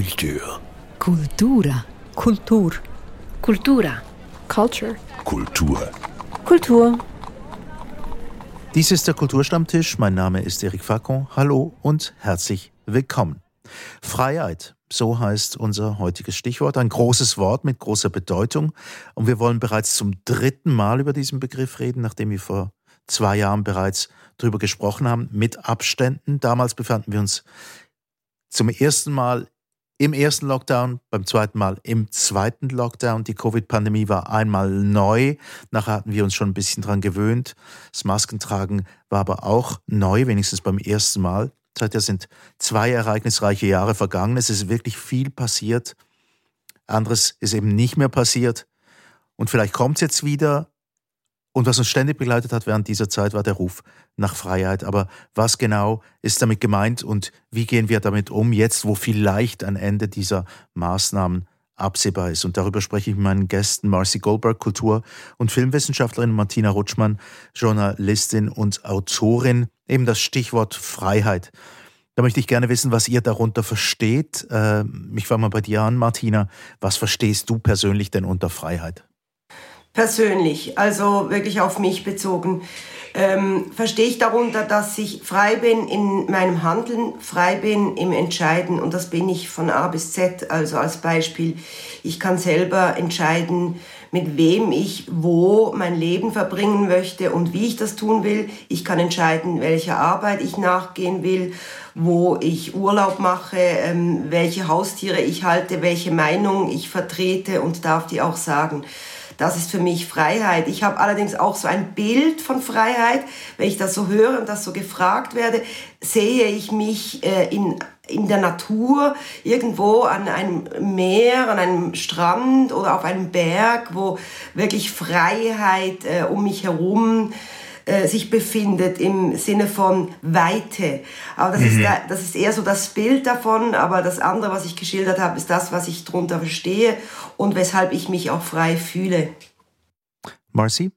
Kultur. Kultura. Kultur. Kultura. Culture. Kultur. Kultur. Dies ist der Kulturstammtisch. Mein Name ist Eric Facon. Hallo und herzlich willkommen. Freiheit, so heißt unser heutiges Stichwort. Ein großes Wort mit großer Bedeutung. Und wir wollen bereits zum dritten Mal über diesen Begriff reden, nachdem wir vor zwei Jahren bereits darüber gesprochen haben, mit Abständen. Damals befanden wir uns zum ersten Mal im ersten Lockdown, beim zweiten Mal im zweiten Lockdown. Die Covid-Pandemie war einmal neu. Nachher hatten wir uns schon ein bisschen dran gewöhnt. Das Maskentragen war aber auch neu, wenigstens beim ersten Mal. Seither sind zwei ereignisreiche Jahre vergangen. Es ist wirklich viel passiert. Anderes ist eben nicht mehr passiert. Und vielleicht kommt es jetzt wieder. Und was uns ständig begleitet hat während dieser Zeit, war der Ruf nach Freiheit. Aber was genau ist damit gemeint und wie gehen wir damit um, jetzt wo vielleicht ein Ende dieser Maßnahmen absehbar ist? Und darüber spreche ich mit meinen Gästen Marcy Goldberg, Kultur- und Filmwissenschaftlerin, Martina Rutschmann, Journalistin und Autorin. Eben das Stichwort Freiheit. Da möchte ich gerne wissen, was ihr darunter versteht. Ähm, ich fange mal bei dir an, Martina. Was verstehst du persönlich denn unter Freiheit? Persönlich, also wirklich auf mich bezogen, ähm, verstehe ich darunter, dass ich frei bin in meinem Handeln, frei bin im Entscheiden und das bin ich von A bis Z. Also als Beispiel, ich kann selber entscheiden, mit wem ich wo mein Leben verbringen möchte und wie ich das tun will. Ich kann entscheiden, welcher Arbeit ich nachgehen will, wo ich Urlaub mache, ähm, welche Haustiere ich halte, welche Meinung ich vertrete und darf die auch sagen. Das ist für mich Freiheit. Ich habe allerdings auch so ein Bild von Freiheit. Wenn ich das so höre und das so gefragt werde, sehe ich mich äh, in in der Natur, irgendwo an einem Meer, an einem Strand oder auf einem Berg, wo wirklich Freiheit äh, um mich herum äh, sich befindet im Sinne von Weite. Aber das, mhm. ist, das ist eher so das Bild davon, aber das andere, was ich geschildert habe, ist das, was ich darunter verstehe und weshalb ich mich auch frei fühle. Marcy?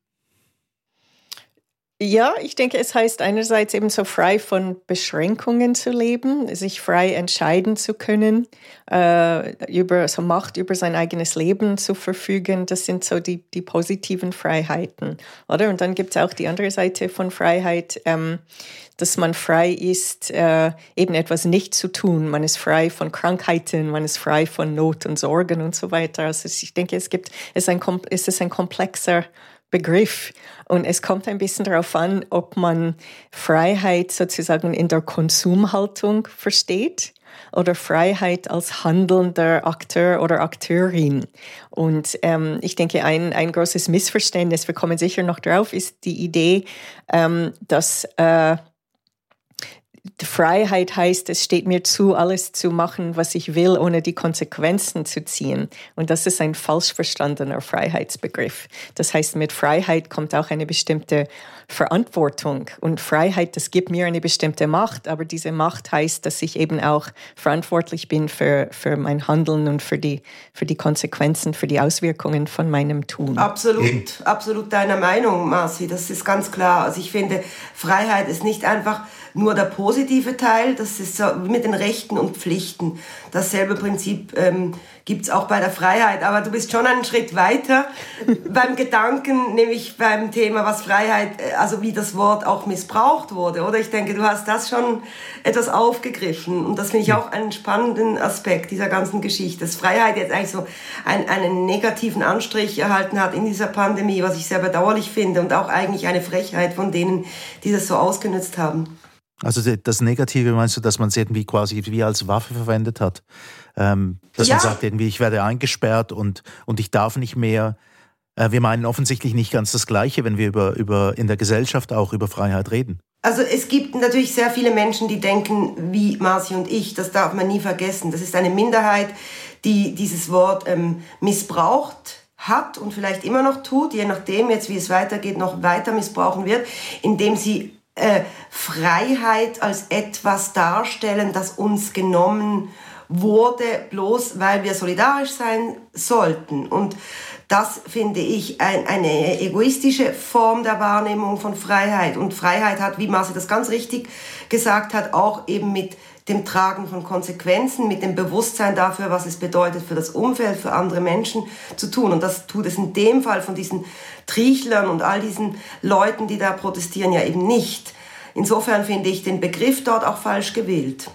Ja, ich denke, es heißt einerseits eben so frei von Beschränkungen zu leben, sich frei entscheiden zu können, äh, über so Macht über sein eigenes Leben zu verfügen. Das sind so die, die positiven Freiheiten, oder? Und dann gibt es auch die andere Seite von Freiheit, ähm, dass man frei ist, äh, eben etwas nicht zu tun. Man ist frei von Krankheiten, man ist frei von Not und Sorgen und so weiter. Also ich denke, es gibt, es ist ein, es ist ein komplexer Begriff. Und es kommt ein bisschen darauf an, ob man Freiheit sozusagen in der Konsumhaltung versteht oder Freiheit als handelnder Akteur oder Akteurin. Und ähm, ich denke, ein, ein großes Missverständnis, wir kommen sicher noch drauf, ist die Idee, ähm, dass äh, Freiheit heißt, es steht mir zu, alles zu machen, was ich will, ohne die Konsequenzen zu ziehen. Und das ist ein falsch verstandener Freiheitsbegriff. Das heißt, mit Freiheit kommt auch eine bestimmte Verantwortung. Und Freiheit, das gibt mir eine bestimmte Macht, aber diese Macht heißt, dass ich eben auch verantwortlich bin für, für mein Handeln und für die, für die Konsequenzen, für die Auswirkungen von meinem Tun. Absolut, absolut deiner Meinung, Marci. Das ist ganz klar. Also ich finde, Freiheit ist nicht einfach nur der positive Teil, das ist so mit den Rechten und Pflichten. Dasselbe Prinzip ähm, gibt es auch bei der Freiheit. Aber du bist schon einen Schritt weiter beim Gedanken, nämlich beim Thema, was Freiheit, äh, also wie das Wort auch missbraucht wurde. Oder ich denke, du hast das schon etwas aufgegriffen. Und das finde ich auch einen spannenden Aspekt dieser ganzen Geschichte. Dass Freiheit jetzt eigentlich so einen, einen negativen Anstrich erhalten hat in dieser Pandemie, was ich sehr bedauerlich finde. Und auch eigentlich eine Frechheit von denen, die das so ausgenutzt haben. Also das Negative meinst du, dass man es irgendwie quasi wie als Waffe verwendet hat? Ähm, dass ja. man sagt irgendwie, ich werde eingesperrt und, und ich darf nicht mehr. Äh, wir meinen offensichtlich nicht ganz das Gleiche, wenn wir über, über in der Gesellschaft auch über Freiheit reden. Also es gibt natürlich sehr viele Menschen, die denken wie Marci und ich. Das darf man nie vergessen. Das ist eine Minderheit, die dieses Wort ähm, missbraucht hat und vielleicht immer noch tut, je nachdem jetzt, wie es weitergeht, noch weiter missbrauchen wird, indem sie äh, Freiheit als etwas darstellen, das uns genommen wurde, bloß weil wir solidarisch sein sollten. Und das finde ich ein, eine egoistische Form der Wahrnehmung von Freiheit. Und Freiheit hat, wie Marcel das ganz richtig gesagt hat, auch eben mit dem Tragen von Konsequenzen, mit dem Bewusstsein dafür, was es bedeutet für das Umfeld, für andere Menschen zu tun. Und das tut es in dem Fall von diesen Triechlern und all diesen Leuten, die da protestieren, ja eben nicht. Insofern finde ich den Begriff dort auch falsch gewählt.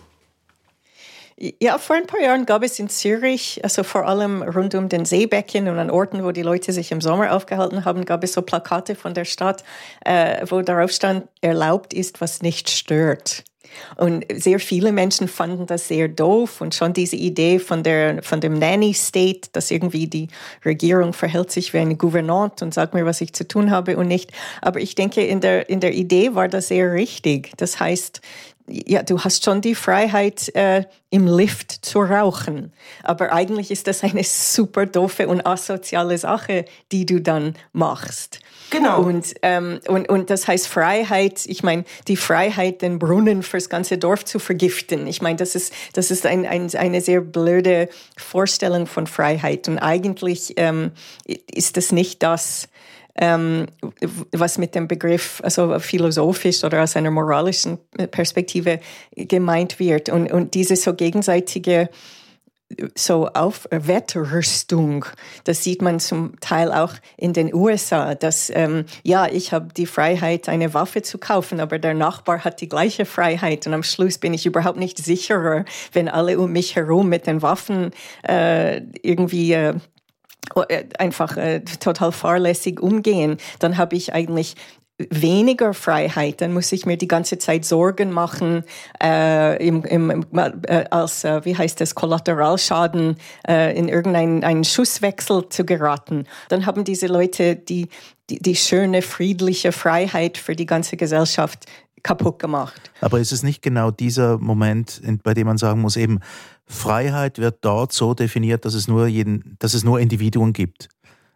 Ja, vor ein paar Jahren gab es in Zürich, also vor allem rund um den Seebecken und an Orten, wo die Leute sich im Sommer aufgehalten haben, gab es so Plakate von der Stadt, äh, wo darauf stand, erlaubt ist, was nicht stört. Und sehr viele Menschen fanden das sehr doof und schon diese Idee von, der, von dem Nanny State, dass irgendwie die Regierung verhält sich wie eine Gouvernante und sagt mir, was ich zu tun habe und nicht. Aber ich denke, in der, in der Idee war das sehr richtig. Das heißt, ja, du hast schon die Freiheit, äh, im Lift zu rauchen. Aber eigentlich ist das eine super doofe und asoziale Sache, die du dann machst. Genau. Und, ähm, und, und das heißt Freiheit, ich meine, die Freiheit, den Brunnen fürs ganze Dorf zu vergiften. Ich meine, das ist, das ist ein, ein, eine sehr blöde Vorstellung von Freiheit. Und eigentlich ähm, ist das nicht das, ähm, was mit dem Begriff, also philosophisch oder aus einer moralischen Perspektive gemeint wird. Und, und diese so gegenseitige so auf Wettrüstung. Das sieht man zum Teil auch in den USA, dass ähm, ja, ich habe die Freiheit, eine Waffe zu kaufen, aber der Nachbar hat die gleiche Freiheit und am Schluss bin ich überhaupt nicht sicherer, wenn alle um mich herum mit den Waffen äh, irgendwie äh, äh, einfach äh, total fahrlässig umgehen, dann habe ich eigentlich weniger Freiheit, dann muss ich mir die ganze Zeit Sorgen machen, äh, im, im, äh, als, äh, wie heißt das, Kollateralschaden äh, in irgendeinen Schusswechsel zu geraten. Dann haben diese Leute die, die, die schöne, friedliche Freiheit für die ganze Gesellschaft kaputt gemacht. Aber ist es nicht genau dieser Moment, bei dem man sagen muss, eben Freiheit wird dort so definiert, dass es nur jeden, dass es nur Individuen gibt.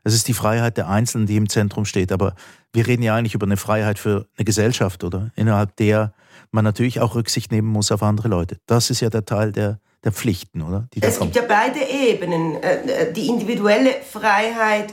Es ist die Freiheit der Einzelnen, die im Zentrum steht. Aber wir reden ja eigentlich über eine Freiheit für eine Gesellschaft, oder? Innerhalb der man natürlich auch Rücksicht nehmen muss auf andere Leute. Das ist ja der Teil der, der Pflichten, oder? es gibt ja beide Ebenen. Äh, äh, die individuelle Freiheit,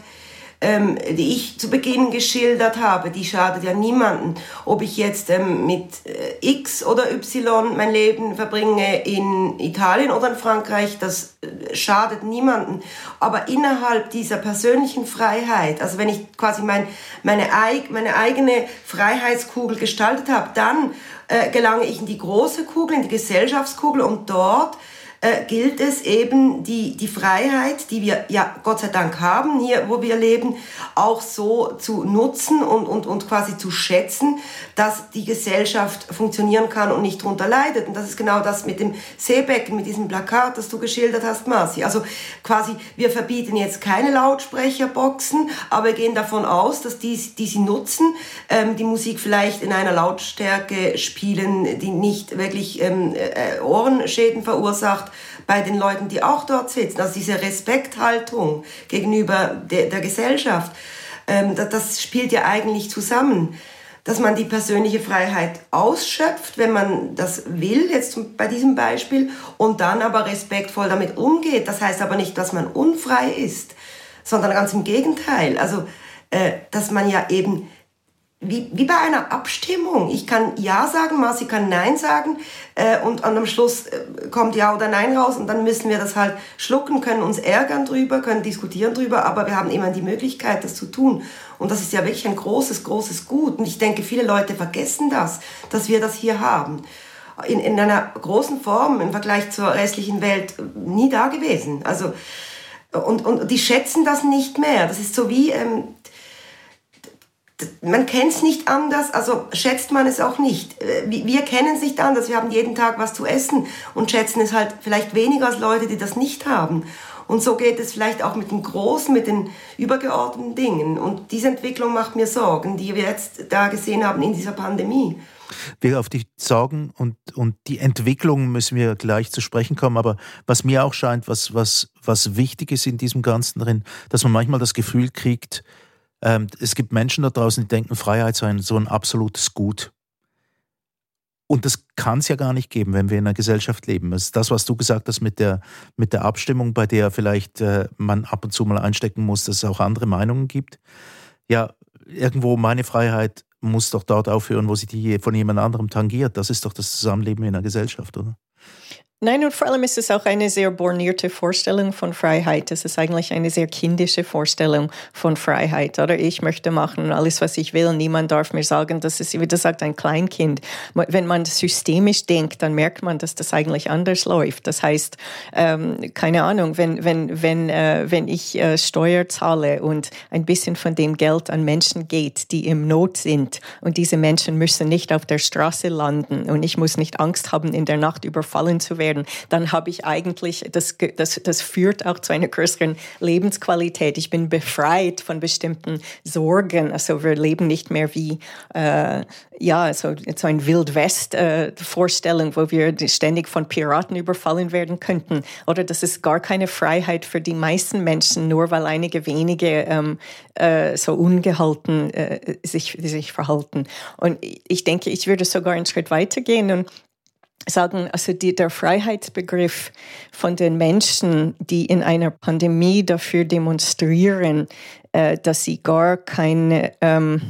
ähm, die ich zu Beginn geschildert habe, die schadet ja niemanden. Ob ich jetzt ähm, mit äh, X oder Y mein Leben verbringe in Italien oder in Frankreich, das äh, schadet niemanden. Aber innerhalb dieser persönlichen Freiheit, also wenn ich quasi mein, meine, meine eigene Freiheitskugel gestaltet habe, dann äh, gelange ich in die große Kugel, in die Gesellschaftskugel und dort äh, gilt es eben, die, die Freiheit, die wir ja Gott sei Dank haben, hier wo wir leben, auch so zu nutzen und, und, und quasi zu schätzen, dass die Gesellschaft funktionieren kann und nicht darunter leidet. Und das ist genau das mit dem Seebecken, mit diesem Plakat, das du geschildert hast, Marci. Also quasi, wir verbieten jetzt keine Lautsprecherboxen, aber wir gehen davon aus, dass die, die sie nutzen, ähm, die Musik vielleicht in einer Lautstärke spielen, die nicht wirklich ähm, äh, Ohrenschäden verursacht, bei den Leuten, die auch dort sitzen. Also diese Respekthaltung gegenüber der, der Gesellschaft, ähm, das, das spielt ja eigentlich zusammen dass man die persönliche Freiheit ausschöpft, wenn man das will, jetzt bei diesem Beispiel, und dann aber respektvoll damit umgeht. Das heißt aber nicht, dass man unfrei ist, sondern ganz im Gegenteil. Also, äh, dass man ja eben wie, wie bei einer Abstimmung. Ich kann Ja sagen, Marci kann Nein sagen äh, und am Schluss äh, kommt Ja oder Nein raus und dann müssen wir das halt schlucken, können uns ärgern drüber, können diskutieren drüber, aber wir haben immer die Möglichkeit, das zu tun. Und das ist ja wirklich ein großes, großes Gut. Und ich denke, viele Leute vergessen das, dass wir das hier haben. In, in einer großen Form im Vergleich zur restlichen Welt nie da gewesen. Also, und, und die schätzen das nicht mehr. Das ist so wie, ähm, man kennt es nicht anders, also schätzt man es auch nicht. Äh, wir kennen es nicht anders, wir haben jeden Tag was zu essen und schätzen es halt vielleicht weniger als Leute, die das nicht haben. Und so geht es vielleicht auch mit den großen, mit den übergeordneten Dingen. Und diese Entwicklung macht mir Sorgen, die wir jetzt da gesehen haben in dieser Pandemie. Wir auf die Sorgen und, und die Entwicklung müssen wir gleich zu sprechen kommen. Aber was mir auch scheint, was, was, was wichtig ist in diesem Ganzen drin, dass man manchmal das Gefühl kriegt, ähm, es gibt Menschen da draußen, die denken, Freiheit sei so ein absolutes Gut. Und das kann es ja gar nicht geben, wenn wir in einer Gesellschaft leben. Das, ist das was du gesagt hast mit der, mit der Abstimmung, bei der vielleicht äh, man ab und zu mal einstecken muss, dass es auch andere Meinungen gibt. Ja, irgendwo meine Freiheit muss doch dort aufhören, wo sie die von jemand anderem tangiert. Das ist doch das Zusammenleben in einer Gesellschaft, oder? Nein, und vor allem ist es auch eine sehr bornierte Vorstellung von Freiheit. Es ist eigentlich eine sehr kindische Vorstellung von Freiheit, oder? Ich möchte machen alles, was ich will. Niemand darf mir sagen, das ist, wie du sagst, ein Kleinkind. Wenn man systemisch denkt, dann merkt man, dass das eigentlich anders läuft. Das heißt, ähm, keine Ahnung, wenn, wenn, wenn, äh, wenn ich äh, Steuer zahle und ein bisschen von dem Geld an Menschen geht, die im Not sind und diese Menschen müssen nicht auf der Straße landen und ich muss nicht Angst haben, in der Nacht überfallen zu werden, werden, dann habe ich eigentlich, das, das, das führt auch zu einer größeren Lebensqualität. Ich bin befreit von bestimmten Sorgen. Also wir leben nicht mehr wie, äh, ja, so, so ein Wildwest-Vorstellung, äh, wo wir ständig von Piraten überfallen werden könnten. Oder das ist gar keine Freiheit für die meisten Menschen, nur weil einige wenige ähm, äh, so ungehalten äh, sich, sich verhalten. Und ich denke, ich würde sogar einen Schritt weitergehen und sagen, also die, der Freiheitsbegriff von den Menschen, die in einer Pandemie dafür demonstrieren, äh, dass sie gar keine ähm,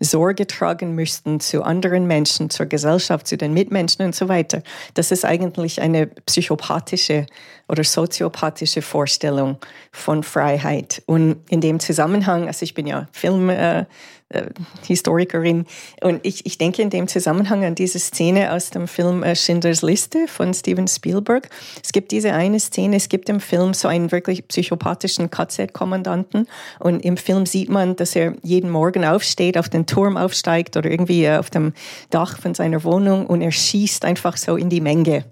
Sorge tragen müssten zu anderen Menschen, zur Gesellschaft, zu den Mitmenschen und so weiter. Das ist eigentlich eine psychopathische oder soziopathische Vorstellung von Freiheit. Und in dem Zusammenhang, also ich bin ja Film, äh, äh, Historikerin. Und ich, ich denke in dem Zusammenhang an diese Szene aus dem Film äh, Schindlers Liste von Steven Spielberg. Es gibt diese eine Szene, es gibt im Film so einen wirklich psychopathischen KZ-Kommandanten und im Film sieht man, dass er jeden Morgen aufsteht, auf den Turm aufsteigt oder irgendwie äh, auf dem Dach von seiner Wohnung und er schießt einfach so in die Menge,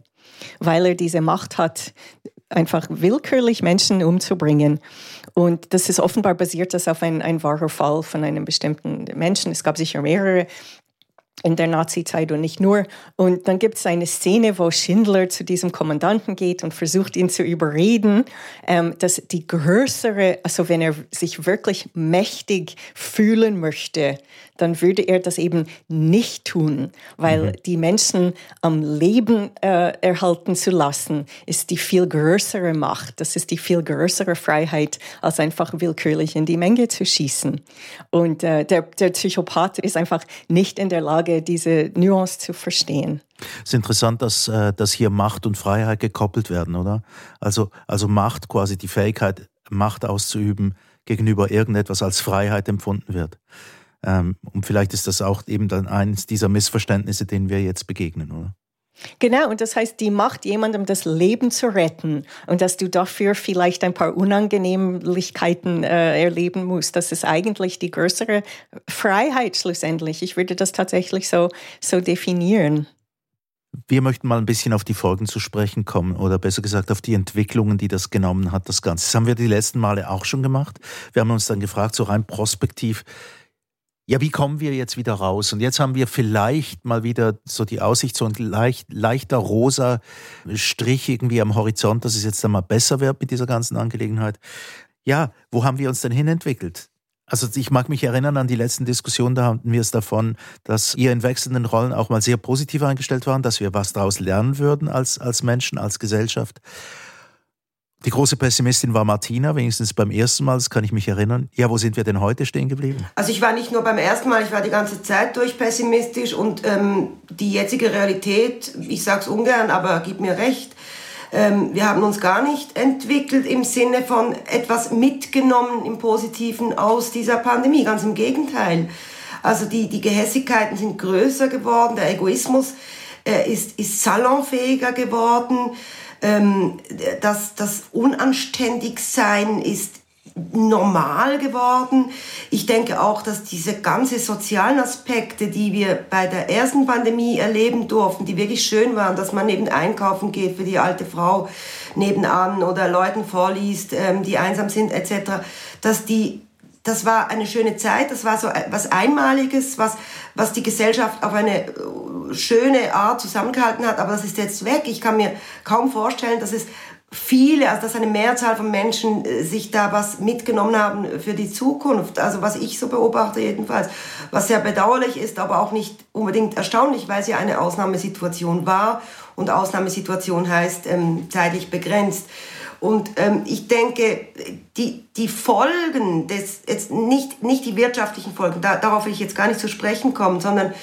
weil er diese Macht hat, einfach willkürlich Menschen umzubringen. Und das ist offenbar basiert das auf ein, ein wahrer Fall von einem bestimmten Menschen. Es gab sicher mehrere in der Nazi-Zeit und nicht nur. Und dann gibt es eine Szene, wo Schindler zu diesem Kommandanten geht und versucht, ihn zu überreden, ähm, dass die größere, also wenn er sich wirklich mächtig fühlen möchte, dann würde er das eben nicht tun, weil mhm. die Menschen am Leben äh, erhalten zu lassen, ist die viel größere Macht. Das ist die viel größere Freiheit, als einfach willkürlich in die Menge zu schießen. Und äh, der, der Psychopath ist einfach nicht in der Lage, diese Nuance zu verstehen. Es ist interessant, dass, äh, dass hier Macht und Freiheit gekoppelt werden, oder? Also, also Macht, quasi die Fähigkeit, Macht auszuüben, gegenüber irgendetwas als Freiheit empfunden wird. Ähm, und vielleicht ist das auch eben dann eines dieser Missverständnisse, denen wir jetzt begegnen, oder? Genau, und das heißt, die Macht, jemandem das Leben zu retten und dass du dafür vielleicht ein paar Unangenehmlichkeiten äh, erleben musst, das ist eigentlich die größere Freiheit schlussendlich. Ich würde das tatsächlich so, so definieren. Wir möchten mal ein bisschen auf die Folgen zu sprechen kommen oder besser gesagt auf die Entwicklungen, die das genommen hat, das Ganze. Das haben wir die letzten Male auch schon gemacht. Wir haben uns dann gefragt, so rein prospektiv, ja, wie kommen wir jetzt wieder raus? Und jetzt haben wir vielleicht mal wieder so die Aussicht, so ein leicht, leichter rosa Strich irgendwie am Horizont, dass es jetzt einmal besser wird mit dieser ganzen Angelegenheit. Ja, wo haben wir uns denn hinentwickelt? Also ich mag mich erinnern an die letzten Diskussionen, da hatten wir es davon, dass ihr in wechselnden Rollen auch mal sehr positiv eingestellt waren, dass wir was daraus lernen würden als, als Menschen, als Gesellschaft. Die große Pessimistin war Martina, wenigstens beim ersten Mal, das kann ich mich erinnern. Ja, wo sind wir denn heute stehen geblieben? Also ich war nicht nur beim ersten Mal, ich war die ganze Zeit durch pessimistisch und ähm, die jetzige Realität, ich sage es ungern, aber gib mir recht, ähm, wir haben uns gar nicht entwickelt im Sinne von etwas mitgenommen im Positiven aus dieser Pandemie, ganz im Gegenteil. Also die, die Gehässigkeiten sind größer geworden, der Egoismus äh, ist, ist salonfähiger geworden ähm, das, das Unanständigsein ist normal geworden. Ich denke auch, dass diese ganzen sozialen Aspekte, die wir bei der ersten Pandemie erleben durften, die wirklich schön waren, dass man eben einkaufen geht für die alte Frau nebenan oder Leuten vorliest, ähm, die einsam sind etc., dass die das war eine schöne Zeit, das war so was Einmaliges, was, was die Gesellschaft auf eine äh, schöne Art zusammengehalten hat, aber das ist jetzt weg. Ich kann mir kaum vorstellen, dass es viele, also dass eine Mehrzahl von Menschen äh, sich da was mitgenommen haben für die Zukunft. Also was ich so beobachte jedenfalls, was sehr bedauerlich ist, aber auch nicht unbedingt erstaunlich, weil es ja eine Ausnahmesituation war und Ausnahmesituation heißt ähm, zeitlich begrenzt. Und ähm, ich denke, die, die Folgen, des, jetzt nicht, nicht die wirtschaftlichen Folgen, da, darauf will ich jetzt gar nicht zu sprechen kommen, sondern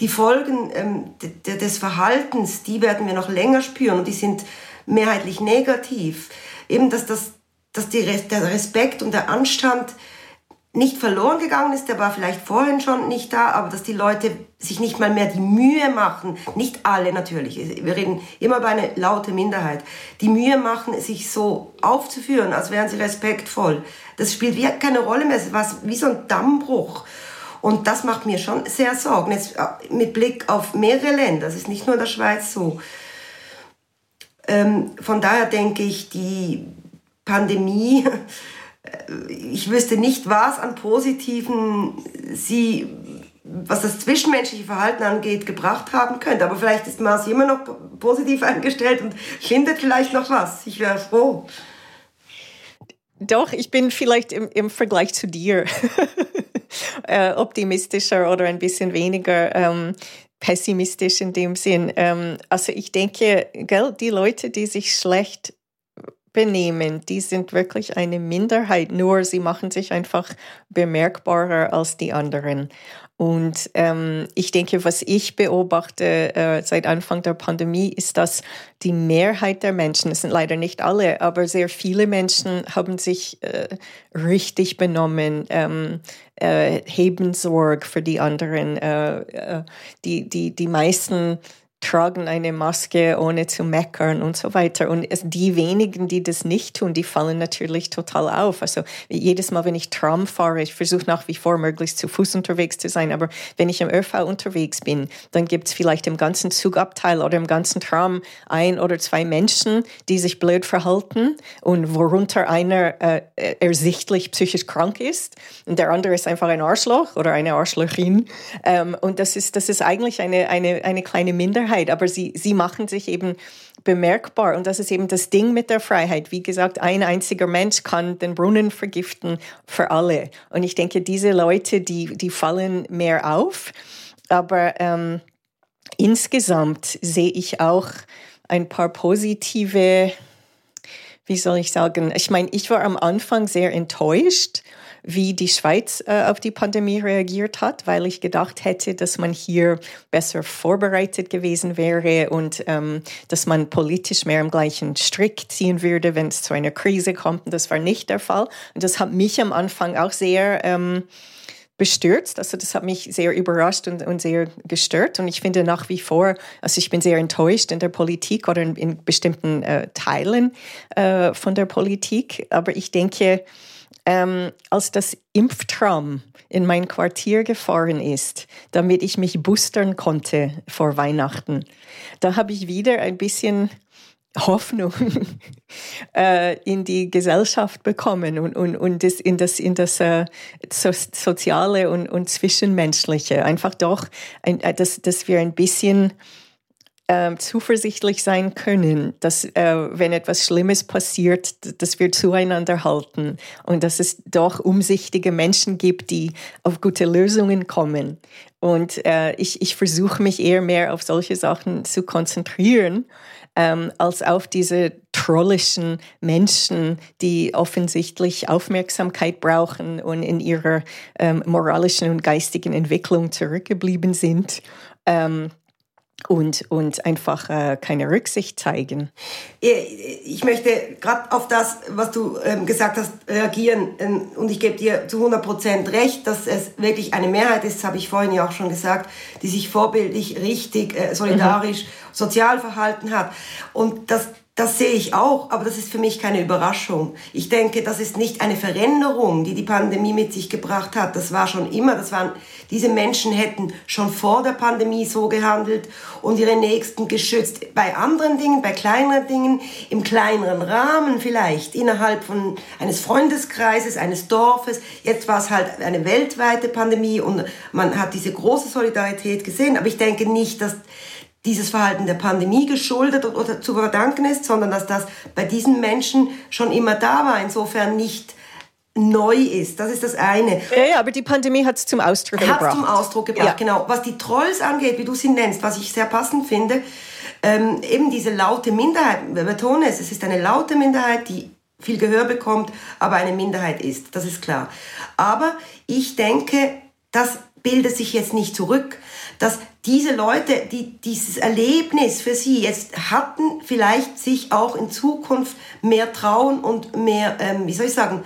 die Folgen ähm, des Verhaltens, die werden wir noch länger spüren und die sind mehrheitlich negativ. Eben, dass, das, dass die, der Respekt und der Anstand nicht verloren gegangen ist, der war vielleicht vorhin schon nicht da, aber dass die Leute sich nicht mal mehr die Mühe machen, nicht alle natürlich, wir reden immer über eine laute Minderheit, die Mühe machen, sich so aufzuführen, als wären sie respektvoll. Das spielt keine Rolle mehr, es war wie so ein Dammbruch. Und das macht mir schon sehr Sorgen, jetzt äh, mit Blick auf mehrere Länder, das ist nicht nur in der Schweiz so. Ähm, von daher denke ich, die Pandemie ich wüsste nicht, was an Positiven sie, was das zwischenmenschliche Verhalten angeht, gebracht haben könnte. Aber vielleicht ist Marci immer noch positiv eingestellt und findet vielleicht noch was. Ich wäre froh. Doch, ich bin vielleicht im, im Vergleich zu dir äh, optimistischer oder ein bisschen weniger ähm, pessimistisch in dem Sinn. Ähm, also ich denke, gell, die Leute, die sich schlecht benehmen, die sind wirklich eine Minderheit, nur sie machen sich einfach bemerkbarer als die anderen. Und ähm, ich denke, was ich beobachte äh, seit Anfang der Pandemie, ist, dass die Mehrheit der Menschen, es sind leider nicht alle, aber sehr viele Menschen haben sich äh, richtig benommen, ähm, äh, heben Sorge für die anderen. Äh, äh, die, die, die meisten tragen eine Maske, ohne zu meckern und so weiter. Und es, die wenigen, die das nicht tun, die fallen natürlich total auf. Also jedes Mal, wenn ich Tram fahre, ich versuche nach wie vor möglichst zu Fuß unterwegs zu sein, aber wenn ich im ÖV unterwegs bin, dann gibt es vielleicht im ganzen Zugabteil oder im ganzen Tram ein oder zwei Menschen, die sich blöd verhalten und worunter einer äh, ersichtlich psychisch krank ist und der andere ist einfach ein Arschloch oder eine Arschlochin. Ähm, und das ist, das ist eigentlich eine, eine, eine kleine Minderheit Freiheit, aber sie, sie machen sich eben bemerkbar. Und das ist eben das Ding mit der Freiheit. Wie gesagt, ein einziger Mensch kann den Brunnen vergiften für alle. Und ich denke, diese Leute, die, die fallen mehr auf. Aber ähm, insgesamt sehe ich auch ein paar positive, wie soll ich sagen, ich meine, ich war am Anfang sehr enttäuscht wie die Schweiz äh, auf die Pandemie reagiert hat, weil ich gedacht hätte, dass man hier besser vorbereitet gewesen wäre und ähm, dass man politisch mehr im gleichen Strick ziehen würde, wenn es zu einer Krise kommt. Und das war nicht der Fall. Und das hat mich am Anfang auch sehr ähm, bestürzt. Also das hat mich sehr überrascht und, und sehr gestört. Und ich finde nach wie vor, also ich bin sehr enttäuscht in der Politik oder in, in bestimmten äh, Teilen äh, von der Politik. Aber ich denke, ähm, als das Impftram in mein Quartier gefahren ist, damit ich mich boostern konnte vor Weihnachten, da habe ich wieder ein bisschen Hoffnung äh, in die Gesellschaft bekommen und, und, und das, in das, in das äh, so, Soziale und, und Zwischenmenschliche. Einfach doch, ein, äh, dass, dass wir ein bisschen äh, zuversichtlich sein können, dass äh, wenn etwas Schlimmes passiert, dass wir zueinander halten und dass es doch umsichtige Menschen gibt, die auf gute Lösungen kommen. Und äh, ich, ich versuche mich eher mehr auf solche Sachen zu konzentrieren, ähm, als auf diese trollischen Menschen, die offensichtlich Aufmerksamkeit brauchen und in ihrer ähm, moralischen und geistigen Entwicklung zurückgeblieben sind. Ähm, und, und einfach äh, keine Rücksicht zeigen. Ich möchte gerade auf das, was du ähm, gesagt hast, reagieren. Ähm, und ich gebe dir zu 100 Prozent recht, dass es wirklich eine Mehrheit ist, habe ich vorhin ja auch schon gesagt, die sich vorbildlich, richtig, äh, solidarisch, mhm. sozial verhalten hat. Und das das sehe ich auch, aber das ist für mich keine Überraschung. Ich denke, das ist nicht eine Veränderung, die die Pandemie mit sich gebracht hat. Das war schon immer, das waren, diese Menschen hätten schon vor der Pandemie so gehandelt und ihre Nächsten geschützt. Bei anderen Dingen, bei kleineren Dingen, im kleineren Rahmen vielleicht, innerhalb von eines Freundeskreises, eines Dorfes. Jetzt war es halt eine weltweite Pandemie und man hat diese große Solidarität gesehen. Aber ich denke nicht, dass dieses Verhalten der Pandemie geschuldet oder zu verdanken ist, sondern dass das bei diesen Menschen schon immer da war, insofern nicht neu ist. Das ist das eine. Ja, ja aber die Pandemie hat es zum Ausdruck gebracht. Hat zum Ausdruck gebracht, ja. genau. Was die Trolls angeht, wie du sie nennst, was ich sehr passend finde, ähm, eben diese laute Minderheit, wir betonen es, es ist eine laute Minderheit, die viel Gehör bekommt, aber eine Minderheit ist, das ist klar. Aber ich denke, das bildet sich jetzt nicht zurück. Das diese Leute, die dieses Erlebnis für sie jetzt hatten, vielleicht sich auch in Zukunft mehr trauen und mehr, ähm, wie soll ich sagen,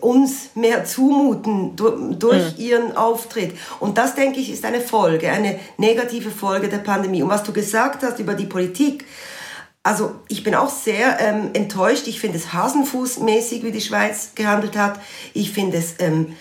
uns mehr zumuten durch mhm. ihren Auftritt. Und das, denke ich, ist eine Folge, eine negative Folge der Pandemie. Und was du gesagt hast über die Politik, also ich bin auch sehr ähm, enttäuscht. Ich finde es hasenfußmäßig, wie die Schweiz gehandelt hat. Ich finde es ähm,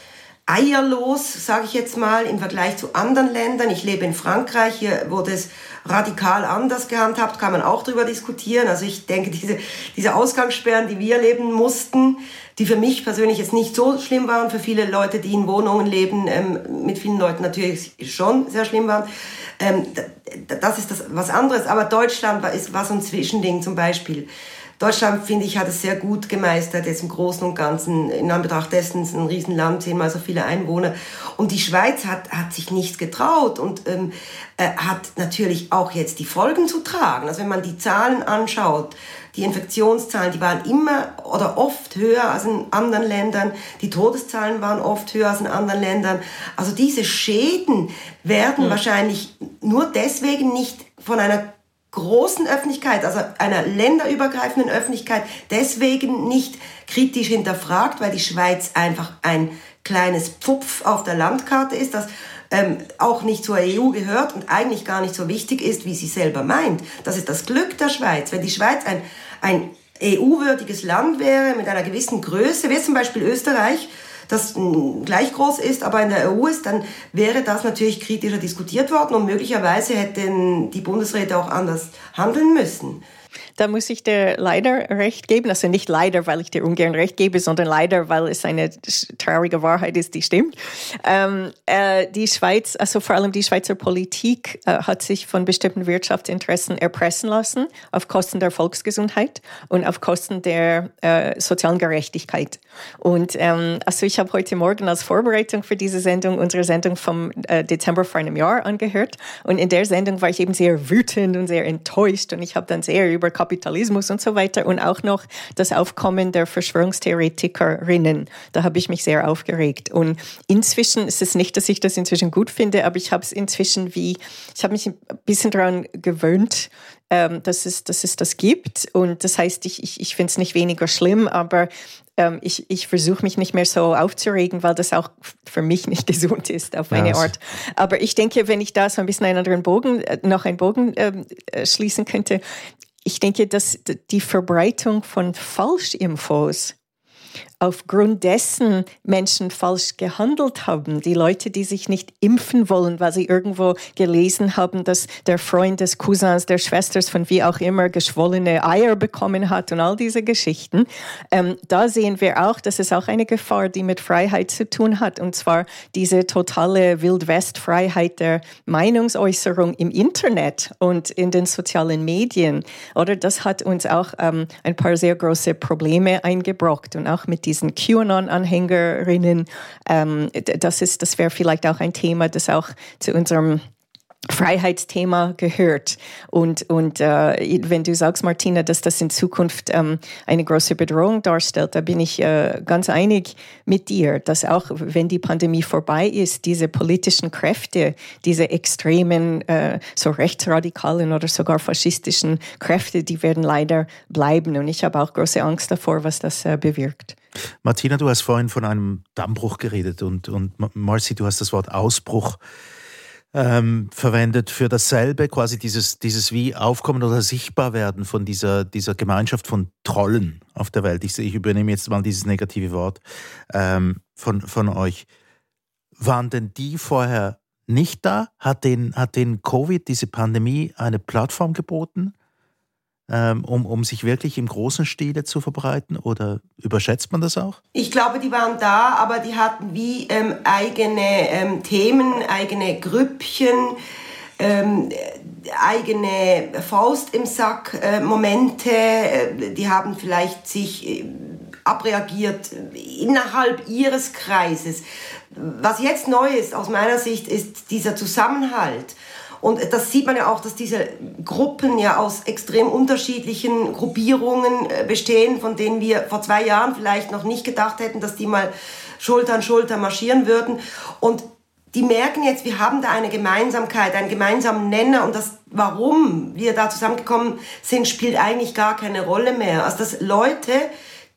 eierlos, sage ich jetzt mal, im Vergleich zu anderen Ländern. Ich lebe in Frankreich, hier wurde es radikal anders gehandhabt, kann man auch darüber diskutieren. Also ich denke, diese, diese Ausgangssperren, die wir leben mussten, die für mich persönlich jetzt nicht so schlimm waren, für viele Leute, die in Wohnungen leben, ähm, mit vielen Leuten natürlich schon sehr schlimm waren. Ähm, das ist das was anderes. Aber Deutschland war, ist, war so ein Zwischending zum Beispiel. Deutschland, finde ich, hat es sehr gut gemeistert, jetzt im Großen und Ganzen, in Anbetracht dessen ist ein Riesenland, zehnmal so viele Einwohner. Und die Schweiz hat, hat sich nichts getraut und ähm, äh, hat natürlich auch jetzt die Folgen zu tragen. Also wenn man die Zahlen anschaut, die Infektionszahlen, die waren immer oder oft höher als in anderen Ländern. Die Todeszahlen waren oft höher als in anderen Ländern. Also diese Schäden werden mhm. wahrscheinlich nur deswegen nicht von einer großen Öffentlichkeit, also einer länderübergreifenden Öffentlichkeit, deswegen nicht kritisch hinterfragt, weil die Schweiz einfach ein kleines Pfupf auf der Landkarte ist, das ähm, auch nicht zur EU gehört und eigentlich gar nicht so wichtig ist, wie sie selber meint. Das ist das Glück der Schweiz. Wenn die Schweiz ein, ein EU-würdiges Land wäre mit einer gewissen Größe, wie zum Beispiel Österreich, das gleich groß ist, aber in der EU ist, dann wäre das natürlich kritischer diskutiert worden und möglicherweise hätten die Bundesräte auch anders handeln müssen. Da muss ich dir leider recht geben. Also nicht leider, weil ich dir ungern recht gebe, sondern leider, weil es eine traurige Wahrheit ist, die stimmt. Ähm, äh, die Schweiz, also vor allem die Schweizer Politik, äh, hat sich von bestimmten Wirtschaftsinteressen erpressen lassen auf Kosten der Volksgesundheit und auf Kosten der äh, sozialen Gerechtigkeit. Und ähm, also ich habe heute Morgen als Vorbereitung für diese Sendung unsere Sendung vom äh, Dezember vor einem Jahr angehört. Und in der Sendung war ich eben sehr wütend und sehr enttäuscht und ich habe dann sehr über Kapitalismus und so weiter und auch noch das Aufkommen der Verschwörungstheoretikerinnen. Da habe ich mich sehr aufgeregt. Und inzwischen ist es nicht, dass ich das inzwischen gut finde, aber ich habe es inzwischen wie, ich habe mich ein bisschen daran gewöhnt, ähm, dass, es, dass es das gibt. Und das heißt, ich, ich, ich finde es nicht weniger schlimm, aber ähm, ich, ich versuche mich nicht mehr so aufzuregen, weil das auch für mich nicht gesund ist auf eine ja, Art. Aber ich denke, wenn ich da so ein bisschen einen anderen Bogen, äh, noch einen Bogen ähm, äh, schließen könnte, ich denke, dass die Verbreitung von Falschinfos aufgrund dessen Menschen falsch gehandelt haben. Die Leute, die sich nicht impfen wollen, weil sie irgendwo gelesen haben, dass der Freund des Cousins, der Schwesters von wie auch immer geschwollene Eier bekommen hat und all diese Geschichten. Ähm, da sehen wir auch, dass es auch eine Gefahr, die mit Freiheit zu tun hat, und zwar diese totale Wildwest-Freiheit der Meinungsäußerung im Internet und in den sozialen Medien. Oder das hat uns auch ähm, ein paar sehr große Probleme eingebrockt und auch mit diesen QAnon-Anhängerinnen. Ähm, das ist, das wäre vielleicht auch ein Thema, das auch zu unserem Freiheitsthema gehört. Und, und äh, wenn du sagst, Martina, dass das in Zukunft ähm, eine große Bedrohung darstellt, da bin ich äh, ganz einig mit dir, dass auch wenn die Pandemie vorbei ist, diese politischen Kräfte, diese extremen, äh, so rechtsradikalen oder sogar faschistischen Kräfte, die werden leider bleiben. Und ich habe auch große Angst davor, was das äh, bewirkt. Martina, du hast vorhin von einem Dammbruch geredet und, und Marci, du hast das Wort Ausbruch ähm, verwendet für dasselbe, quasi dieses, dieses wie Aufkommen oder Sichtbarwerden von dieser, dieser Gemeinschaft von Trollen auf der Welt. Ich, ich übernehme jetzt mal dieses negative Wort ähm, von, von euch. Waren denn die vorher nicht da? Hat den, hat den Covid, diese Pandemie, eine Plattform geboten? Ähm, um, um sich wirklich im großen Stile zu verbreiten? Oder überschätzt man das auch? Ich glaube, die waren da, aber die hatten wie ähm, eigene ähm, Themen, eigene Grüppchen. Ähm, eigene Faust im Sack äh, Momente, äh, die haben vielleicht sich äh, abreagiert innerhalb ihres Kreises. Was jetzt neu ist aus meiner Sicht, ist dieser Zusammenhalt und das sieht man ja auch, dass diese Gruppen ja aus extrem unterschiedlichen Gruppierungen äh, bestehen, von denen wir vor zwei Jahren vielleicht noch nicht gedacht hätten, dass die mal Schulter an Schulter marschieren würden. Und die merken jetzt, wir haben da eine Gemeinsamkeit, einen gemeinsamen Nenner und das, warum wir da zusammengekommen sind, spielt eigentlich gar keine Rolle mehr. Also dass Leute,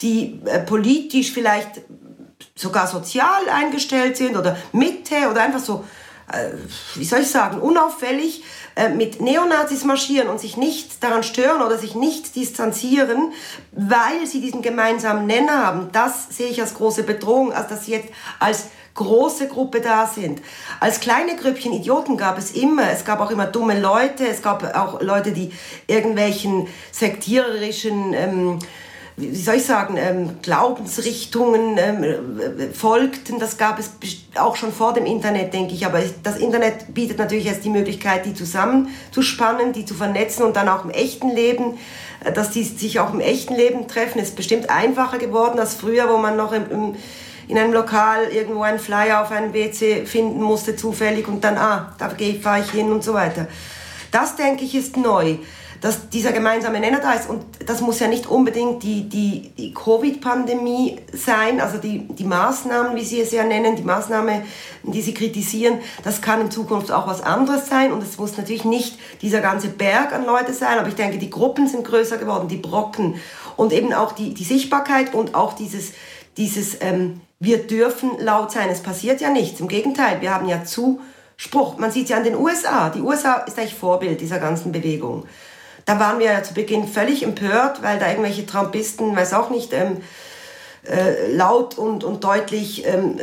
die äh, politisch vielleicht sogar sozial eingestellt sind oder Mitte oder einfach so, wie soll ich sagen, unauffällig äh, mit Neonazis marschieren und sich nicht daran stören oder sich nicht distanzieren, weil sie diesen gemeinsamen Nenner haben. Das sehe ich als große Bedrohung, als dass sie jetzt als große Gruppe da sind. Als kleine Grüppchen Idioten gab es immer. Es gab auch immer dumme Leute. Es gab auch Leute, die irgendwelchen sektiererischen ähm, wie soll ich sagen, ähm, Glaubensrichtungen ähm, äh, folgten. Das gab es auch schon vor dem Internet, denke ich. Aber das Internet bietet natürlich jetzt die Möglichkeit, die zusammenzuspannen, die zu vernetzen und dann auch im echten Leben, äh, dass die sich auch im echten Leben treffen. ist bestimmt einfacher geworden als früher, wo man noch im, im, in einem Lokal irgendwo einen Flyer auf einem WC finden musste, zufällig, und dann, ah, da fahre ich hin und so weiter. Das, denke ich, ist neu dass dieser gemeinsame Nenner da ist. Und das muss ja nicht unbedingt die, die, die Covid-Pandemie sein, also die, die Maßnahmen, wie Sie es ja nennen, die Maßnahme, die Sie kritisieren, das kann in Zukunft auch was anderes sein. Und es muss natürlich nicht dieser ganze Berg an Leute sein, aber ich denke, die Gruppen sind größer geworden, die Brocken und eben auch die, die Sichtbarkeit und auch dieses, dieses ähm, wir dürfen laut sein. Es passiert ja nichts. Im Gegenteil, wir haben ja Zuspruch. Man sieht ja an den USA. Die USA ist eigentlich Vorbild dieser ganzen Bewegung. Da waren wir ja zu Beginn völlig empört, weil da irgendwelche Trumpisten, weiß auch nicht, ähm, äh, laut und, und deutlich ähm, äh,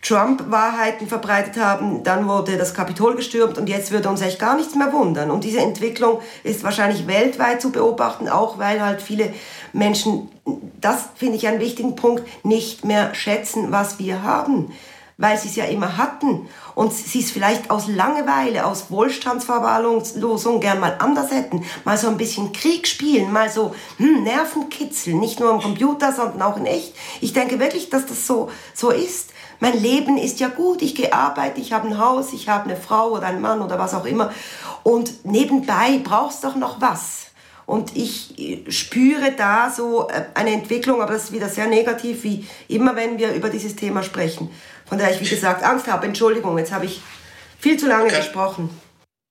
Trump-Wahrheiten verbreitet haben. Dann wurde das Kapitol gestürmt und jetzt würde uns echt gar nichts mehr wundern. Und diese Entwicklung ist wahrscheinlich weltweit zu beobachten, auch weil halt viele Menschen, das finde ich einen wichtigen Punkt, nicht mehr schätzen, was wir haben weil sie es ja immer hatten und sie es vielleicht aus Langeweile, aus Wohlstandsverwahrlosung gern mal anders hätten, mal so ein bisschen Krieg spielen, mal so hm, Nervenkitzel, nicht nur am Computer, sondern auch in echt. Ich denke wirklich, dass das so, so ist. Mein Leben ist ja gut, ich gehe arbeiten, ich habe ein Haus, ich habe eine Frau oder einen Mann oder was auch immer und nebenbei brauchst doch noch was. Und ich äh, spüre da so äh, eine Entwicklung, aber das ist wieder sehr negativ, wie immer, wenn wir über dieses Thema sprechen. Von der ich, wie gesagt, Angst habe. Entschuldigung, jetzt habe ich viel zu lange okay. gesprochen.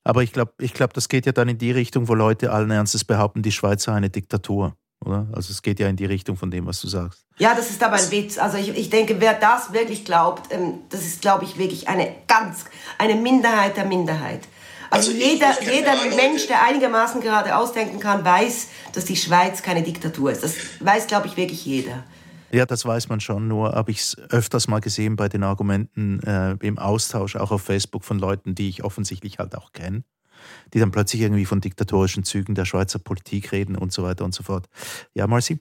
Aber ich glaube, ich glaub, das geht ja dann in die Richtung, wo Leute allen Ernstes behaupten, die Schweiz sei eine Diktatur. Oder? Also es geht ja in die Richtung von dem, was du sagst. Ja, das ist aber ein Witz. Also ich, ich denke, wer das wirklich glaubt, ähm, das ist, glaube ich, wirklich eine ganz, eine Minderheit der Minderheit. Also, also jeder, ich, ich jeder Mensch, der einigermaßen gerade ausdenken kann, weiß, dass die Schweiz keine Diktatur ist. Das weiß, glaube ich, wirklich jeder. Ja, das weiß man schon. Nur habe ich es öfters mal gesehen bei den Argumenten äh, im Austausch, auch auf Facebook von Leuten, die ich offensichtlich halt auch kenne, die dann plötzlich irgendwie von diktatorischen Zügen der Schweizer Politik reden und so weiter und so fort. Ja, Marci?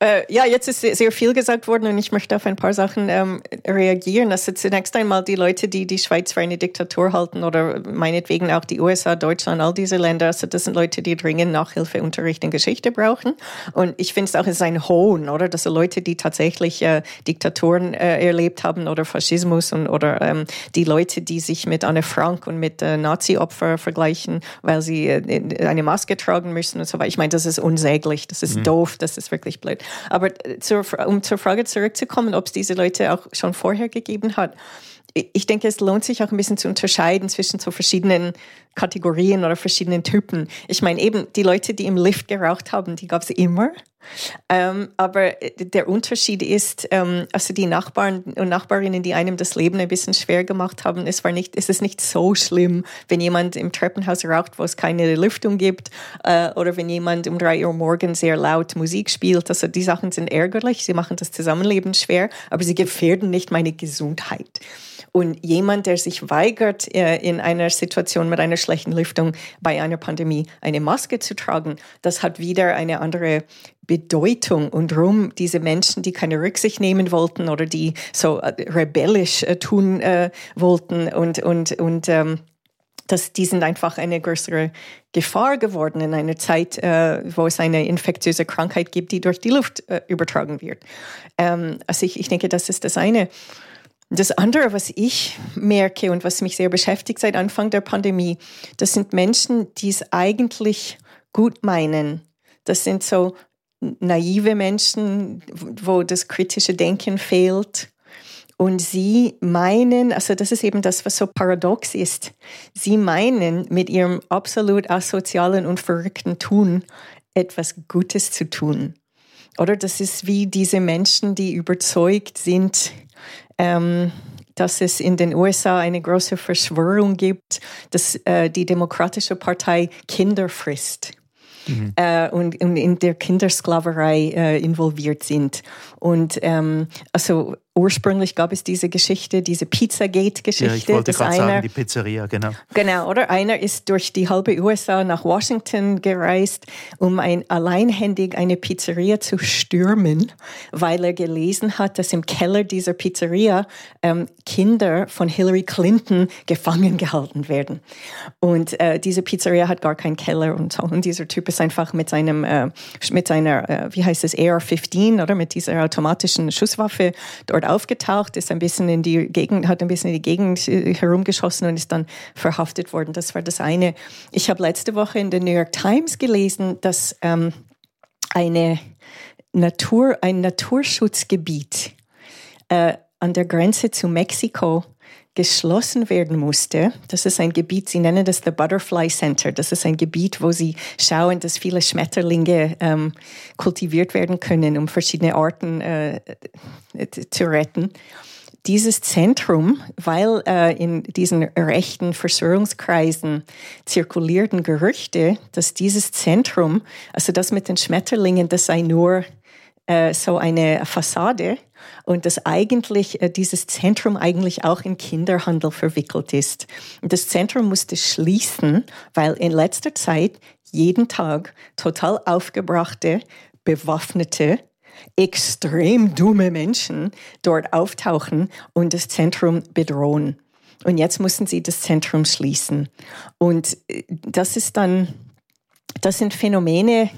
Äh, ja, jetzt ist sehr viel gesagt worden und ich möchte auf ein paar Sachen ähm, reagieren. Also zunächst einmal die Leute, die die Schweiz für eine Diktatur halten oder meinetwegen auch die USA, Deutschland, all diese Länder. Also das sind Leute, die dringend Nachhilfeunterricht in Geschichte brauchen. Und ich finde es auch, es ist ein Hohn, oder? Dass Leute, die tatsächlich äh, Diktaturen äh, erlebt haben oder Faschismus und, oder ähm, die Leute, die sich mit Anne Frank und mit äh, Nazi-Opfer vergleichen, weil sie äh, eine Maske tragen müssen und so weiter. Ich meine, das ist unsäglich, das ist mhm. doof, das ist wirklich blöd. Aber äh, zur, um zur Frage zurückzukommen, ob es diese Leute auch schon vorher gegeben hat. Ich denke, es lohnt sich auch ein bisschen zu unterscheiden zwischen so verschiedenen Kategorien oder verschiedenen Typen. Ich meine, eben die Leute, die im Lift geraucht haben, die gab es immer. Ähm, aber äh, der Unterschied ist, ähm, also die Nachbarn und Nachbarinnen, die einem das Leben ein bisschen schwer gemacht haben, es war nicht, es ist nicht so schlimm, wenn jemand im Treppenhaus raucht, wo es keine Lüftung gibt, äh, oder wenn jemand um drei Uhr morgens sehr laut Musik spielt. Also die Sachen sind ärgerlich, sie machen das Zusammenleben schwer, aber sie gefährden nicht meine Gesundheit. Und jemand, der sich weigert, äh, in einer Situation mit einer schlechten Lüftung bei einer Pandemie eine Maske zu tragen, das hat wieder eine andere Bedeutung und rum diese Menschen, die keine Rücksicht nehmen wollten oder die so äh, rebellisch äh, tun äh, wollten und und und ähm, dass die sind einfach eine größere Gefahr geworden in einer Zeit, äh, wo es eine infektiöse Krankheit gibt, die durch die Luft äh, übertragen wird. Ähm, also ich, ich denke, das ist das eine. Das andere, was ich merke und was mich sehr beschäftigt seit Anfang der Pandemie, das sind Menschen, die es eigentlich gut meinen. Das sind so naive Menschen, wo das kritische Denken fehlt Und sie meinen, also das ist eben das, was so paradox ist, sie meinen mit ihrem absolut asozialen und verrückten Tun etwas Gutes zu tun. Oder das ist wie diese Menschen, die überzeugt sind, ähm, dass es in den USA eine große Verschwörung gibt, dass äh, die Demokratische Partei Kinder frisst. Mhm. Äh, und, und, in der Kindersklaverei äh, involviert sind. Und ähm, also ursprünglich gab es diese Geschichte, diese Pizzagate-Geschichte. Ja, ich wollte gerade sagen, die Pizzeria, genau. Genau, oder? Einer ist durch die halbe USA nach Washington gereist, um ein, alleinhändig eine Pizzeria zu stürmen, weil er gelesen hat, dass im Keller dieser Pizzeria ähm, Kinder von Hillary Clinton gefangen gehalten werden. Und äh, diese Pizzeria hat gar keinen Keller und so. Und dieser Typ ist einfach mit seinem, äh, mit seiner, äh, wie heißt es, AR-15, oder? Mit dieser automatischen Schusswaffe dort aufgetaucht, ist ein bisschen in die Gegend, hat ein bisschen in die Gegend äh, herumgeschossen und ist dann verhaftet worden. Das war das eine. Ich habe letzte Woche in der New York Times gelesen, dass ähm, eine Natur, ein Naturschutzgebiet äh, an der Grenze zu Mexiko geschlossen werden musste. Das ist ein Gebiet, Sie nennen das The Butterfly Center. Das ist ein Gebiet, wo Sie schauen, dass viele Schmetterlinge ähm, kultiviert werden können, um verschiedene Arten äh, zu retten dieses Zentrum, weil äh, in diesen rechten Verschwörungskreisen zirkulierten Gerüchte, dass dieses Zentrum, also das mit den Schmetterlingen, das sei nur äh, so eine Fassade und dass eigentlich äh, dieses Zentrum eigentlich auch in Kinderhandel verwickelt ist. Und das Zentrum musste schließen, weil in letzter Zeit jeden Tag total aufgebrachte, bewaffnete, extrem dumme Menschen dort auftauchen und das Zentrum bedrohen. Und jetzt mussten sie das Zentrum schließen. Und äh, das ist dann, das sind Phänomene,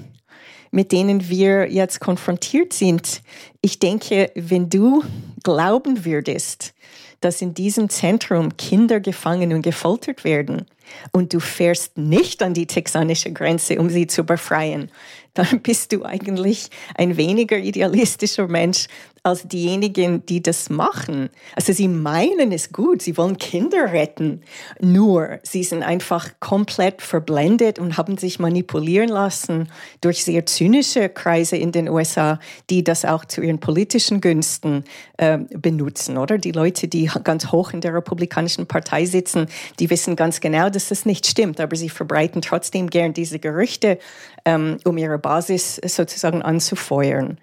mit denen wir jetzt konfrontiert sind. Ich denke, wenn du glauben würdest, dass in diesem Zentrum Kinder gefangen und gefoltert werden und du fährst nicht an die texanische Grenze, um sie zu befreien, dann bist du eigentlich ein weniger idealistischer Mensch als diejenigen, die das machen. Also sie meinen es gut, sie wollen Kinder retten, nur sie sind einfach komplett verblendet und haben sich manipulieren lassen durch sehr zynische Kreise in den USA, die das auch zu ihren politischen Günsten äh, benutzen, oder? Die Leute, die ganz hoch in der Republikanischen Partei sitzen, die wissen ganz genau, dass das nicht stimmt, aber sie verbreiten trotzdem gern diese Gerüchte, um ihre Basis sozusagen anzufeuern.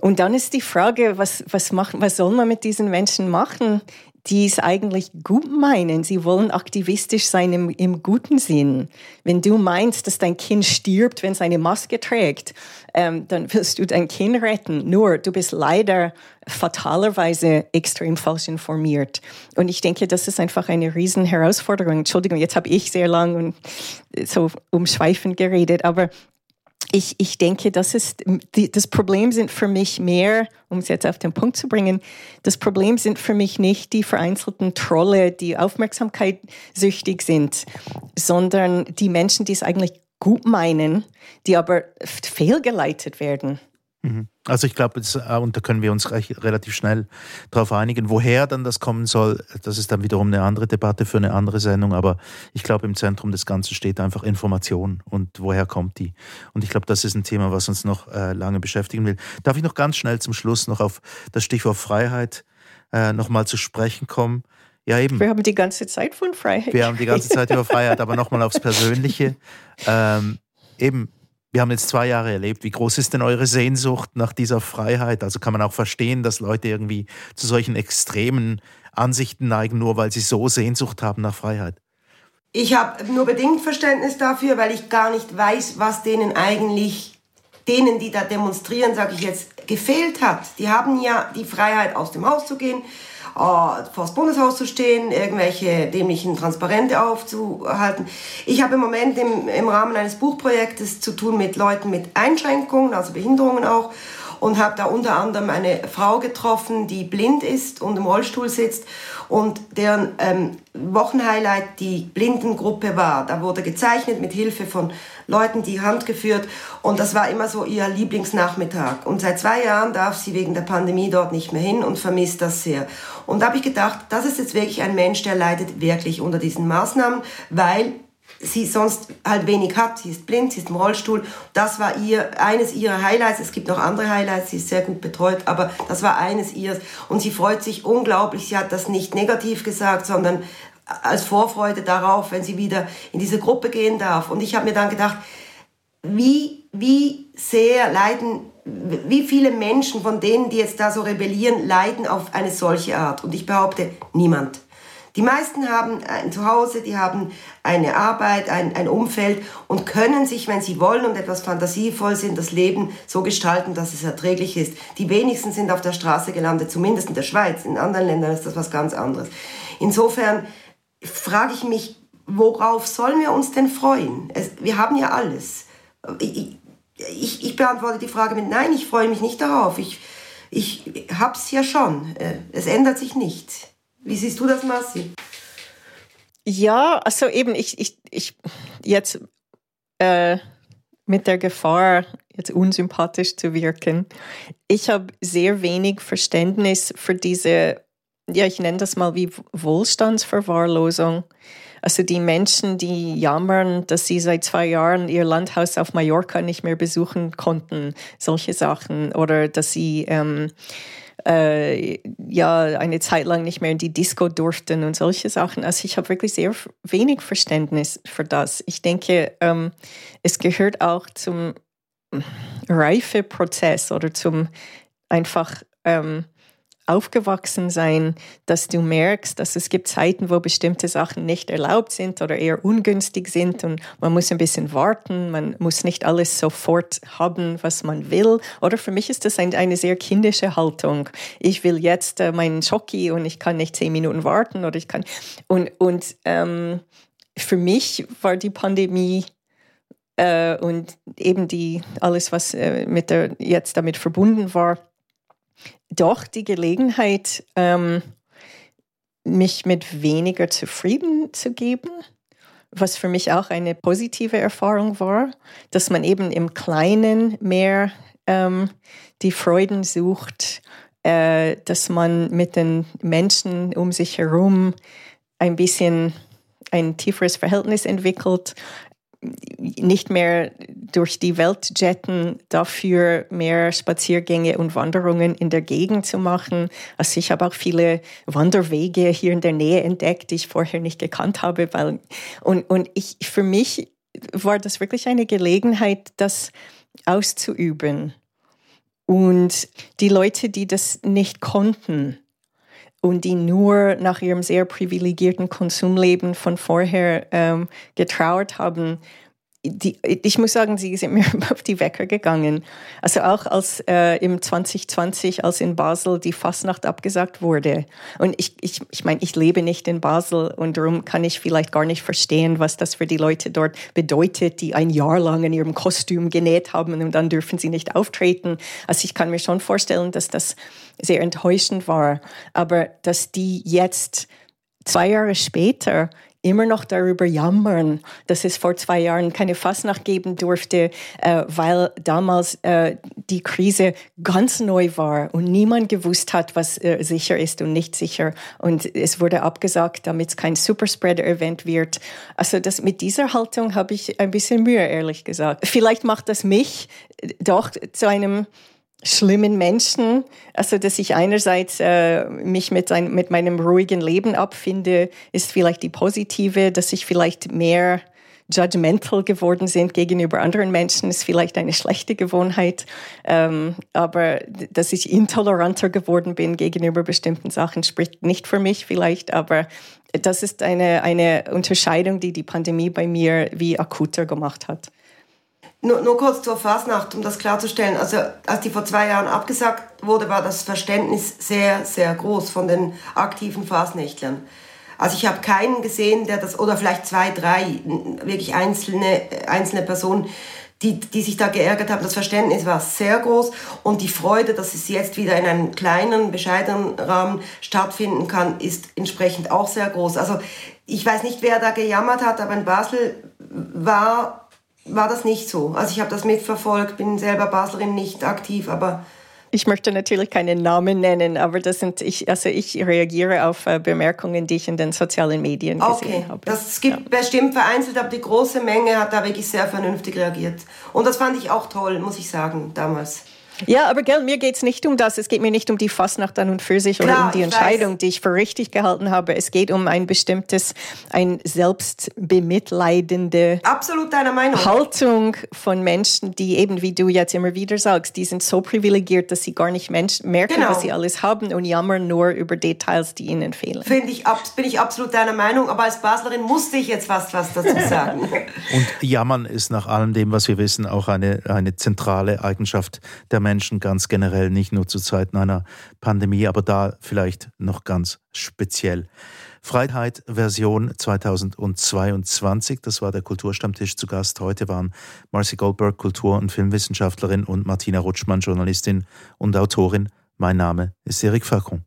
Und dann ist die Frage, was, was, machen, was soll man mit diesen Menschen machen, die es eigentlich gut meinen? Sie wollen aktivistisch sein im, im guten Sinn. Wenn du meinst, dass dein Kind stirbt, wenn es eine Maske trägt, ähm, dann willst du dein Kind retten. Nur, du bist leider fatalerweise extrem falsch informiert. Und ich denke, das ist einfach eine riesen Herausforderung. Entschuldigung, jetzt habe ich sehr lang und so umschweifend geredet, aber ich, ich denke, das ist, die, das Problem sind für mich mehr, um es jetzt auf den Punkt zu bringen, das Problem sind für mich nicht die vereinzelten Trolle, die Aufmerksamkeit süchtig sind, sondern die Menschen, die es eigentlich gut meinen, die aber fehlgeleitet werden. Mhm. Also ich glaube, äh, und da können wir uns recht, relativ schnell darauf einigen, woher dann das kommen soll. Das ist dann wiederum eine andere Debatte für eine andere Sendung. Aber ich glaube, im Zentrum des Ganzen steht einfach Information und woher kommt die. Und ich glaube, das ist ein Thema, was uns noch äh, lange beschäftigen will. Darf ich noch ganz schnell zum Schluss noch auf das Stichwort Freiheit äh, nochmal zu sprechen kommen? Ja, eben. Wir haben die ganze Zeit von Freiheit. Wir haben die ganze Zeit über Freiheit, aber nochmal aufs Persönliche. Ähm, eben, wir haben jetzt zwei Jahre erlebt. Wie groß ist denn eure Sehnsucht nach dieser Freiheit? Also kann man auch verstehen, dass Leute irgendwie zu solchen extremen Ansichten neigen, nur weil sie so Sehnsucht haben nach Freiheit. Ich habe nur bedingt Verständnis dafür, weil ich gar nicht weiß, was denen eigentlich, denen, die da demonstrieren, sage ich jetzt, gefehlt hat. Die haben ja die Freiheit, aus dem Haus zu gehen, äh, vor das Bundeshaus zu stehen, irgendwelche dämlichen Transparente aufzuhalten. Ich habe im Moment im, im Rahmen eines Buchprojektes zu tun mit Leuten mit Einschränkungen, also Behinderungen auch. Und habe da unter anderem eine Frau getroffen, die blind ist und im Rollstuhl sitzt und deren ähm, Wochenhighlight die Blindengruppe war. Da wurde gezeichnet mit Hilfe von Leuten, die Hand geführt und das war immer so ihr Lieblingsnachmittag. Und seit zwei Jahren darf sie wegen der Pandemie dort nicht mehr hin und vermisst das sehr. Und da habe ich gedacht, das ist jetzt wirklich ein Mensch, der leidet wirklich unter diesen Maßnahmen, weil sie sonst halt wenig hat. Sie ist blind, sie ist im Rollstuhl. Das war ihr eines ihrer Highlights. Es gibt noch andere Highlights, sie ist sehr gut betreut, aber das war eines ihres. Und sie freut sich unglaublich. Sie hat das nicht negativ gesagt, sondern als Vorfreude darauf, wenn sie wieder in diese Gruppe gehen darf. Und ich habe mir dann gedacht, wie, wie sehr leiden, wie viele Menschen von denen, die jetzt da so rebellieren, leiden auf eine solche Art. Und ich behaupte, niemand. Die meisten haben ein Zuhause, die haben eine Arbeit, ein, ein Umfeld und können sich, wenn sie wollen und etwas fantasievoll sind, das Leben so gestalten, dass es erträglich ist. Die wenigsten sind auf der Straße gelandet, zumindest in der Schweiz. In anderen Ländern ist das was ganz anderes. Insofern frage ich mich, worauf sollen wir uns denn freuen? Es, wir haben ja alles. Ich, ich, ich, beantworte die Frage mit Nein, ich freue mich nicht darauf. Ich, ich hab's ja schon. Äh, es ändert sich nichts. Wie siehst du das, Marci? Ja, also eben, ich, ich, ich jetzt äh, mit der Gefahr, jetzt unsympathisch zu wirken, ich habe sehr wenig Verständnis für diese, ja, ich nenne das mal wie Wohlstandsverwahrlosung. Also die Menschen, die jammern, dass sie seit zwei Jahren ihr Landhaus auf Mallorca nicht mehr besuchen konnten, solche Sachen. Oder dass sie ähm, äh, ja eine Zeit lang nicht mehr in die Disco durften und solche Sachen. Also ich habe wirklich sehr wenig Verständnis für das. Ich denke, ähm, es gehört auch zum Reifeprozess oder zum einfach ähm, aufgewachsen sein, dass du merkst, dass es gibt Zeiten, wo bestimmte Sachen nicht erlaubt sind oder eher ungünstig sind und man muss ein bisschen warten, man muss nicht alles sofort haben, was man will. Oder für mich ist das eine sehr kindische Haltung. Ich will jetzt äh, meinen Schoki und ich kann nicht zehn Minuten warten oder ich kann und und ähm, für mich war die Pandemie äh, und eben die alles, was äh, mit der jetzt damit verbunden war, doch die Gelegenheit, ähm, mich mit weniger zufrieden zu geben, was für mich auch eine positive Erfahrung war, dass man eben im Kleinen mehr ähm, die Freuden sucht, äh, dass man mit den Menschen um sich herum ein bisschen ein tieferes Verhältnis entwickelt, nicht mehr durch die Welt jetten, dafür mehr Spaziergänge und Wanderungen in der Gegend zu machen. Also ich habe auch viele Wanderwege hier in der Nähe entdeckt, die ich vorher nicht gekannt habe. Weil, und, und ich, für mich war das wirklich eine Gelegenheit, das auszuüben. Und die Leute, die das nicht konnten, und die nur nach ihrem sehr privilegierten Konsumleben von vorher ähm, getrauert haben, die, ich muss sagen, sie sind mir auf die Wecker gegangen. Also auch als äh, im 2020, als in Basel die Fastnacht abgesagt wurde. Und ich, ich, ich meine, ich lebe nicht in Basel und darum kann ich vielleicht gar nicht verstehen, was das für die Leute dort bedeutet, die ein Jahr lang in ihrem Kostüm genäht haben und dann dürfen sie nicht auftreten. Also ich kann mir schon vorstellen, dass das sehr enttäuschend war. Aber dass die jetzt zwei Jahre später immer noch darüber jammern, dass es vor zwei Jahren keine Fastnacht geben durfte, äh, weil damals äh, die Krise ganz neu war und niemand gewusst hat, was äh, sicher ist und nicht sicher. Und es wurde abgesagt, damit es kein Superspreader-Event wird. Also das, mit dieser Haltung habe ich ein bisschen Mühe, ehrlich gesagt. Vielleicht macht das mich doch zu einem schlimmen Menschen. Also, dass ich einerseits äh, mich mit, ein, mit meinem ruhigen Leben abfinde, ist vielleicht die positive, dass ich vielleicht mehr judgmental geworden sind gegenüber anderen Menschen, ist vielleicht eine schlechte Gewohnheit. Ähm, aber dass ich intoleranter geworden bin gegenüber bestimmten Sachen, spricht nicht für mich vielleicht, aber das ist eine, eine Unterscheidung, die die Pandemie bei mir wie akuter gemacht hat. Nur, nur kurz zur Fasnacht, um das klarzustellen. Also als die vor zwei Jahren abgesagt wurde, war das Verständnis sehr, sehr groß von den aktiven Fasnächtlern. Also ich habe keinen gesehen, der das, oder vielleicht zwei, drei, wirklich einzelne, einzelne Personen, die, die sich da geärgert haben. Das Verständnis war sehr groß und die Freude, dass es jetzt wieder in einem kleinen, bescheidenen Rahmen stattfinden kann, ist entsprechend auch sehr groß. Also ich weiß nicht, wer da gejammert hat, aber in Basel war, war das nicht so. Also ich habe das mitverfolgt, bin selber Baslerin nicht aktiv, aber ich möchte natürlich keinen Namen nennen, aber das sind ich, also ich reagiere auf äh, Bemerkungen, die ich in den sozialen Medien okay. gesehen habe. Das gibt ja. bestimmt vereinzelt, aber die große Menge hat da wirklich sehr vernünftig reagiert. Und das fand ich auch toll, muss ich sagen, damals. Ja, aber gell, mir geht es nicht um das. Es geht mir nicht um die Fastnacht an und für sich oder Klar, um die Entscheidung, weiß. die ich für richtig gehalten habe. Es geht um ein bestimmtes, ein selbstbemitleidende Absolut deiner Meinung. Haltung von Menschen, die eben, wie du jetzt immer wieder sagst, die sind so privilegiert, dass sie gar nicht merken, genau. was sie alles haben und jammern nur über Details, die ihnen fehlen. Finde ich, bin ich absolut deiner Meinung, aber als Baslerin musste ich jetzt fast was dazu sagen. und jammern ist nach allem dem, was wir wissen, auch eine, eine zentrale Eigenschaft der Menschen ganz generell, nicht nur zu Zeiten einer Pandemie, aber da vielleicht noch ganz speziell. Freiheit Version 2022, das war der Kulturstammtisch zu Gast. Heute waren Marcy Goldberg, Kultur- und Filmwissenschaftlerin und Martina Rutschmann, Journalistin und Autorin. Mein Name ist Erik Facon.